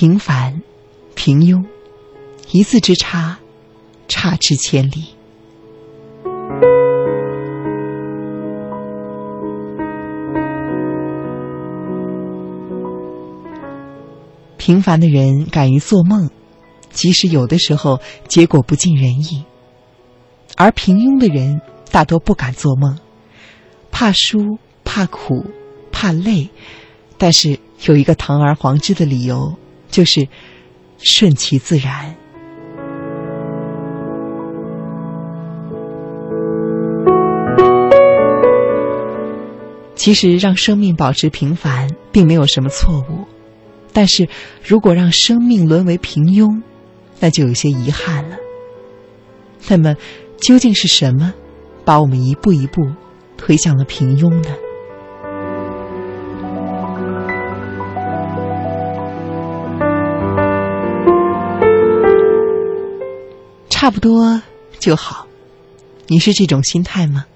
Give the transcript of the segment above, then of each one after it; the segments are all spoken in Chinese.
平凡、平庸，一字之差，差之千里。平凡的人敢于做梦，即使有的时候结果不尽人意；而平庸的人大多不敢做梦，怕输、怕苦、怕累，但是有一个堂而皇之的理由，就是顺其自然。其实，让生命保持平凡，并没有什么错误。但是，如果让生命沦为平庸，那就有些遗憾了。那么，究竟是什么把我们一步一步推向了平庸呢？差不多就好，你是这种心态吗？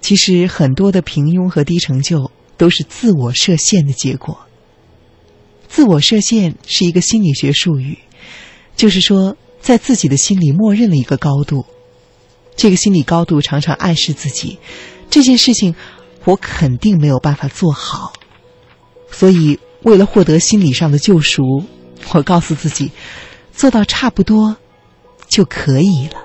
其实，很多的平庸和低成就都是自我设限的结果。自我设限是一个心理学术语，就是说，在自己的心里默认了一个高度，这个心理高度常常暗示自己，这件事情我肯定没有办法做好，所以为了获得心理上的救赎，我告诉自己，做到差不多就可以了。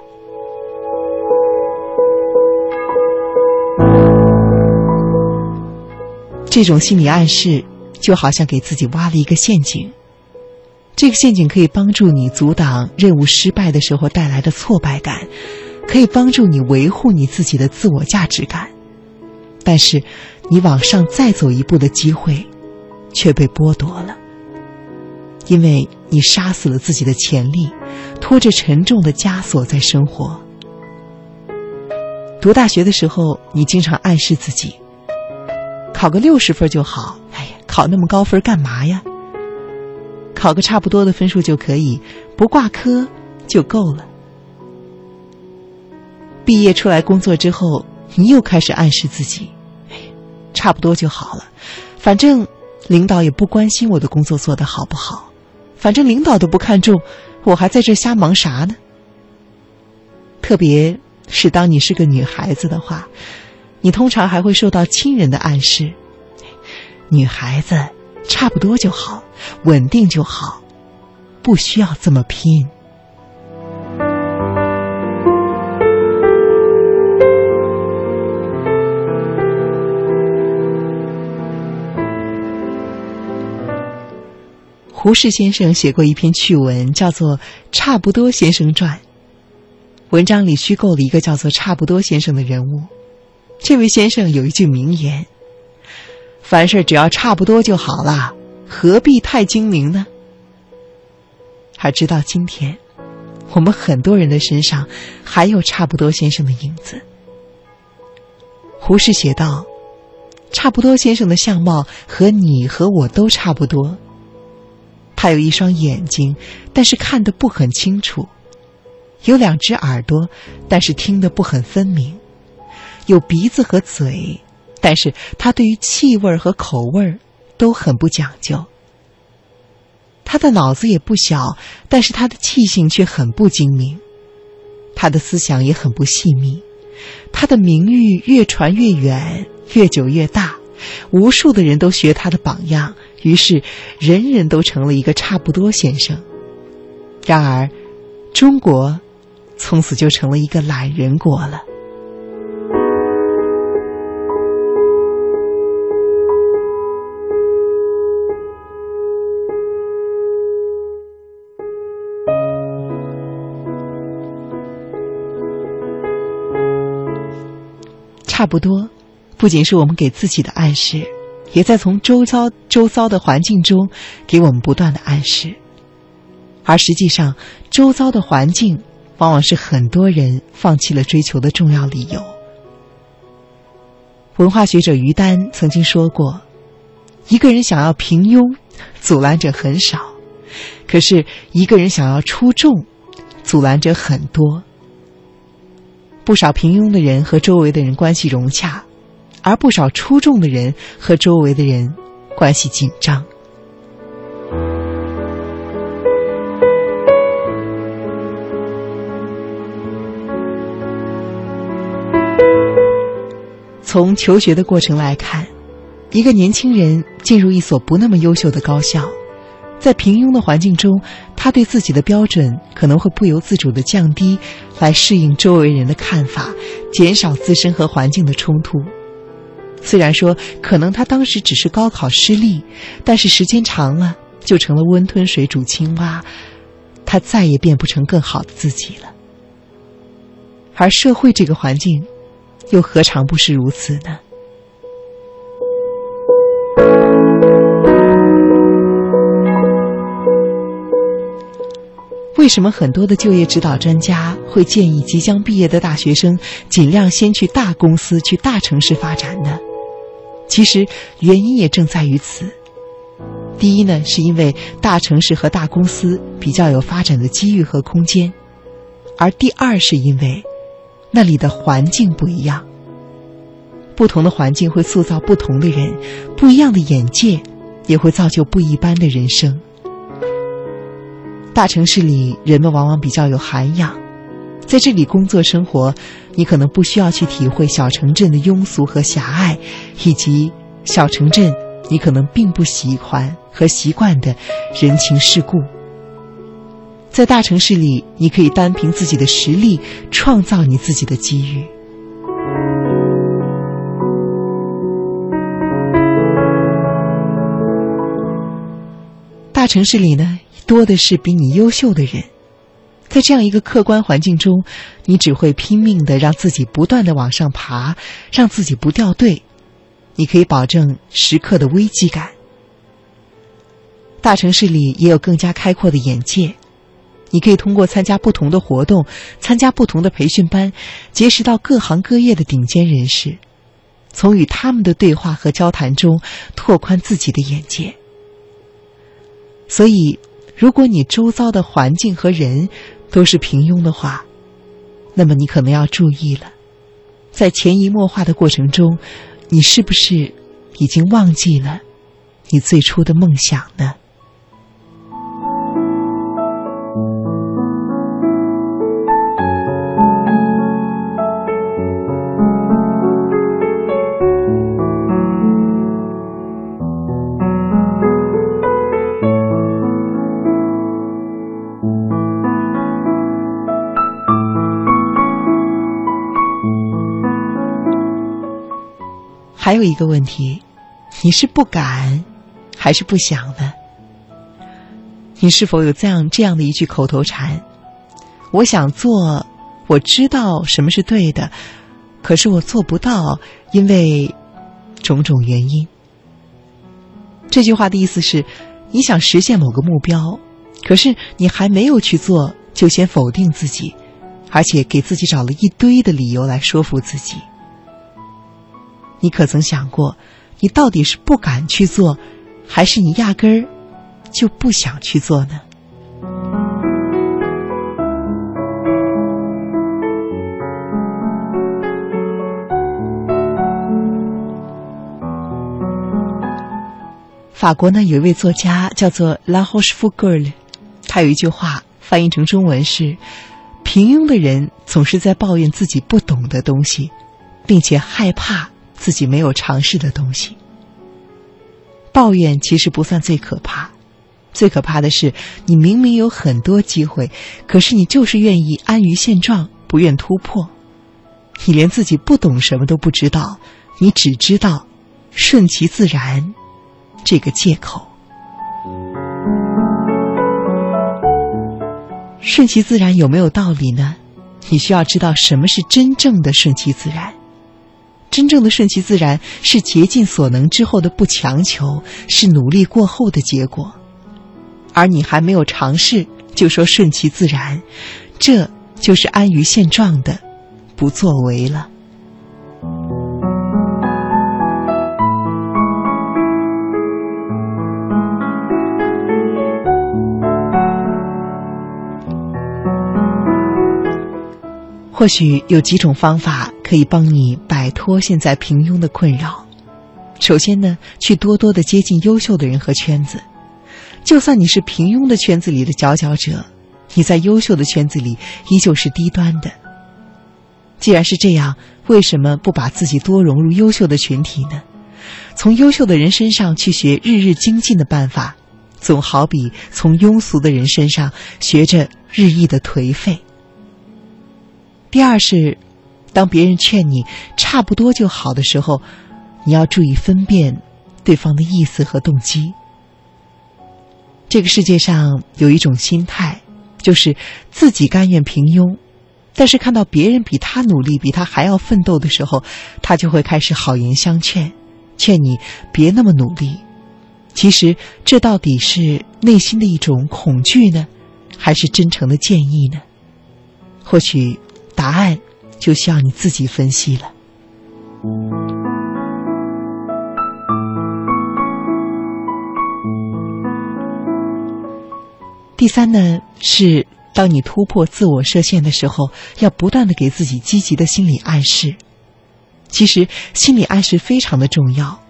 这种心理暗示。就好像给自己挖了一个陷阱，这个陷阱可以帮助你阻挡任务失败的时候带来的挫败感，可以帮助你维护你自己的自我价值感。但是，你往上再走一步的机会，却被剥夺了，因为你杀死了自己的潜力，拖着沉重的枷锁在生活。读大学的时候，你经常暗示自己，考个六十分就好。哎呀考那么高分干嘛呀？考个差不多的分数就可以，不挂科就够了。毕业出来工作之后，你又开始暗示自己：“哎，差不多就好了，反正领导也不关心我的工作做得好不好，反正领导都不看重，我还在这瞎忙啥呢？”特别是当你是个女孩子的话，你通常还会受到亲人的暗示。女孩子差不多就好，稳定就好，不需要这么拼。胡适先生写过一篇趣文，叫做《差不多先生传》。文章里虚构了一个叫做差不多先生的人物。这位先生有一句名言。凡事只要差不多就好了，何必太精明呢？而直到今天，我们很多人的身上还有差不多先生的影子。胡适写道：“差不多先生的相貌和你和我都差不多。他有一双眼睛，但是看得不很清楚；有两只耳朵，但是听得不很分明；有鼻子和嘴。”但是他对于气味和口味都很不讲究。他的脑子也不小，但是他的气性却很不精明。他的思想也很不细密。他的名誉越传越远，越久越大，无数的人都学他的榜样，于是人人都成了一个差不多先生。然而，中国从此就成了一个懒人国了。差不多，不仅是我们给自己的暗示，也在从周遭周遭的环境中给我们不断的暗示。而实际上，周遭的环境往往是很多人放弃了追求的重要理由。文化学者于丹曾经说过：“一个人想要平庸，阻拦者很少；可是一个人想要出众，阻拦者很多。”不少平庸的人和周围的人关系融洽，而不少出众的人和周围的人关系紧张。从求学的过程来看，一个年轻人进入一所不那么优秀的高校，在平庸的环境中，他对自己的标准可能会不由自主的降低，来适应周围人的看法，减少自身和环境的冲突。虽然说可能他当时只是高考失利，但是时间长了就成了温吞水煮青蛙，他再也变不成更好的自己了。而社会这个环境，又何尝不是如此呢？为什么很多的就业指导专家会建议即将毕业的大学生尽量先去大公司、去大城市发展呢？其实原因也正在于此。第一呢，是因为大城市和大公司比较有发展的机遇和空间；而第二是因为那里的环境不一样。不同的环境会塑造不同的人，不一样的眼界也会造就不一般的人生。大城市里，人们往往比较有涵养，在这里工作生活，你可能不需要去体会小城镇的庸俗和狭隘，以及小城镇你可能并不喜欢和习惯的人情世故。在大城市里，你可以单凭自己的实力创造你自己的机遇。大城市里呢？多的是比你优秀的人，在这样一个客观环境中，你只会拼命的让自己不断的往上爬，让自己不掉队。你可以保证时刻的危机感。大城市里也有更加开阔的眼界，你可以通过参加不同的活动，参加不同的培训班，结识到各行各业的顶尖人士，从与他们的对话和交谈中拓宽自己的眼界。所以。如果你周遭的环境和人都是平庸的话，那么你可能要注意了，在潜移默化的过程中，你是不是已经忘记了你最初的梦想呢？还有一个问题，你是不敢，还是不想呢？你是否有这样这样的一句口头禅？我想做，我知道什么是对的，可是我做不到，因为种种原因。这句话的意思是，你想实现某个目标，可是你还没有去做，就先否定自己，而且给自己找了一堆的理由来说服自己。你可曾想过，你到底是不敢去做，还是你压根儿就不想去做呢？法国呢有一位作家叫做拉霍什夫格尔，他有一句话翻译成中文是：“平庸的人总是在抱怨自己不懂的东西，并且害怕。”自己没有尝试的东西，抱怨其实不算最可怕，最可怕的是你明明有很多机会，可是你就是愿意安于现状，不愿突破。你连自己不懂什么都不知道，你只知道顺其自然这个借口。顺其自然有没有道理呢？你需要知道什么是真正的顺其自然。真正的顺其自然是竭尽所能之后的不强求，是努力过后的结果。而你还没有尝试就说顺其自然，这就是安于现状的不作为了。或许有几种方法可以帮你摆脱现在平庸的困扰。首先呢，去多多的接近优秀的人和圈子。就算你是平庸的圈子里的佼佼者，你在优秀的圈子里依旧是低端的。既然是这样，为什么不把自己多融入优秀的群体呢？从优秀的人身上去学日日精进的办法，总好比从庸俗的人身上学着日益的颓废。第二是，当别人劝你差不多就好的时候，你要注意分辨对方的意思和动机。这个世界上有一种心态，就是自己甘愿平庸。但是看到别人比他努力、比他还要奋斗的时候，他就会开始好言相劝，劝你别那么努力。其实这到底是内心的一种恐惧呢，还是真诚的建议呢？或许答案就需要你自己分析了。第三呢是。当你突破自我设限的时候，要不断的给自己积极的心理暗示。其实心理暗示非常的重要，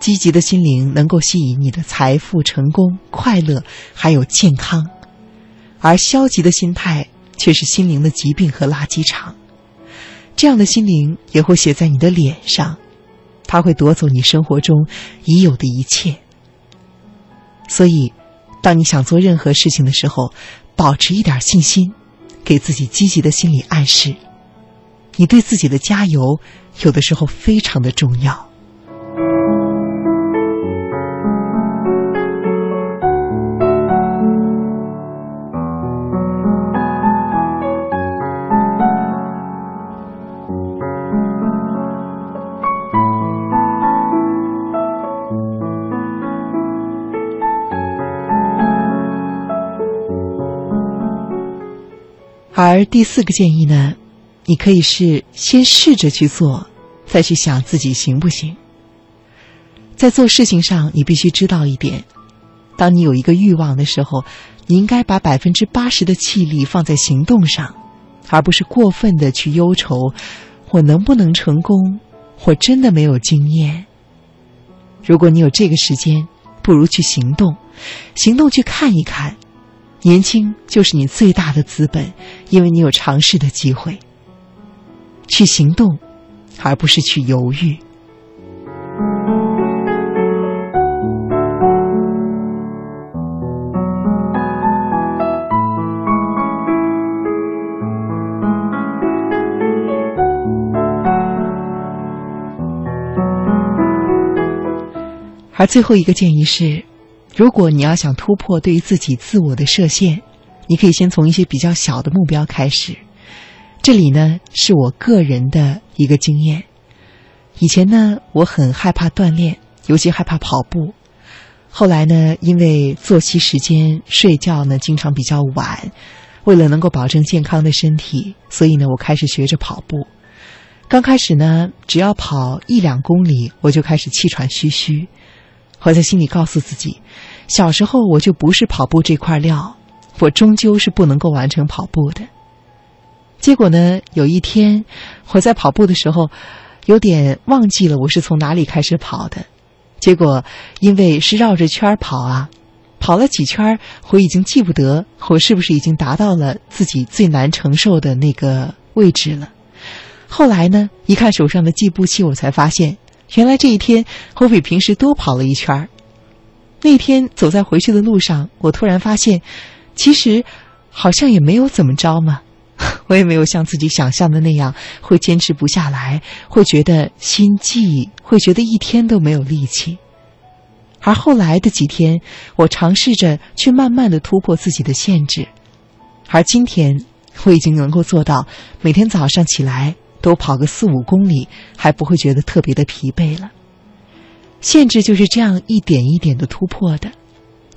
积极的心灵能够吸引你的财富、成功、快乐，还有健康；而消极的心态却是心灵的疾病和垃圾场。这样的心灵也会写在你的脸上，它会夺走你生活中已有的一切。所以，当你想做任何事情的时候，保持一点信心，给自己积极的心理暗示。你对自己的加油，有的时候非常的重要。而第四个建议呢，你可以是先试着去做，再去想自己行不行。在做事情上，你必须知道一点：当你有一个欲望的时候，你应该把百分之八十的气力放在行动上，而不是过分的去忧愁我能不能成功，我真的没有经验。如果你有这个时间，不如去行动，行动去看一看。年轻就是你最大的资本，因为你有尝试的机会。去行动，而不是去犹豫。而最后一个建议是。如果你要想突破对于自己自我的设限，你可以先从一些比较小的目标开始。这里呢是我个人的一个经验。以前呢我很害怕锻炼，尤其害怕跑步。后来呢因为作息时间睡觉呢经常比较晚，为了能够保证健康的身体，所以呢我开始学着跑步。刚开始呢只要跑一两公里，我就开始气喘吁吁。我在心里告诉自己，小时候我就不是跑步这块料，我终究是不能够完成跑步的。结果呢，有一天我在跑步的时候，有点忘记了我是从哪里开始跑的。结果因为是绕着圈跑啊，跑了几圈，我已经记不得我是不是已经达到了自己最难承受的那个位置了。后来呢，一看手上的计步器，我才发现。原来这一天我比平时多跑了一圈儿。那天走在回去的路上，我突然发现，其实好像也没有怎么着嘛。我也没有像自己想象的那样会坚持不下来，会觉得心悸，会觉得一天都没有力气。而后来的几天，我尝试着去慢慢的突破自己的限制，而今天我已经能够做到每天早上起来。都跑个四五公里，还不会觉得特别的疲惫了。限制就是这样一点一点的突破的。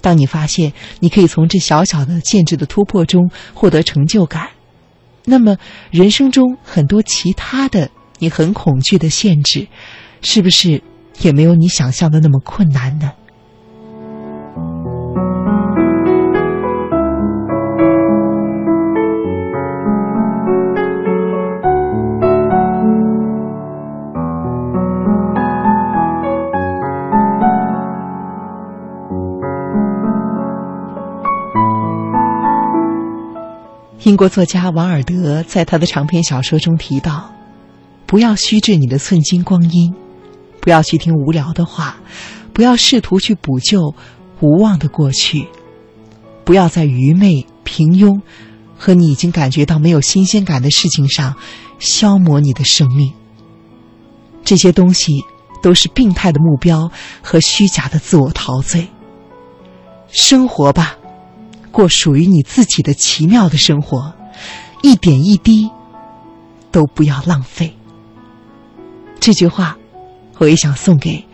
当你发现你可以从这小小的限制的突破中获得成就感，那么人生中很多其他的你很恐惧的限制，是不是也没有你想象的那么困难呢？英国作家王尔德在他的长篇小说中提到：“不要虚掷你的寸金光阴，不要去听无聊的话，不要试图去补救无望的过去，不要在愚昧、平庸和你已经感觉到没有新鲜感的事情上消磨你的生命。这些东西都是病态的目标和虚假的自我陶醉。生活吧。”过属于你自己的奇妙的生活，一点一滴都不要浪费。这句话，我也想送给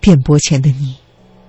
电波前的你。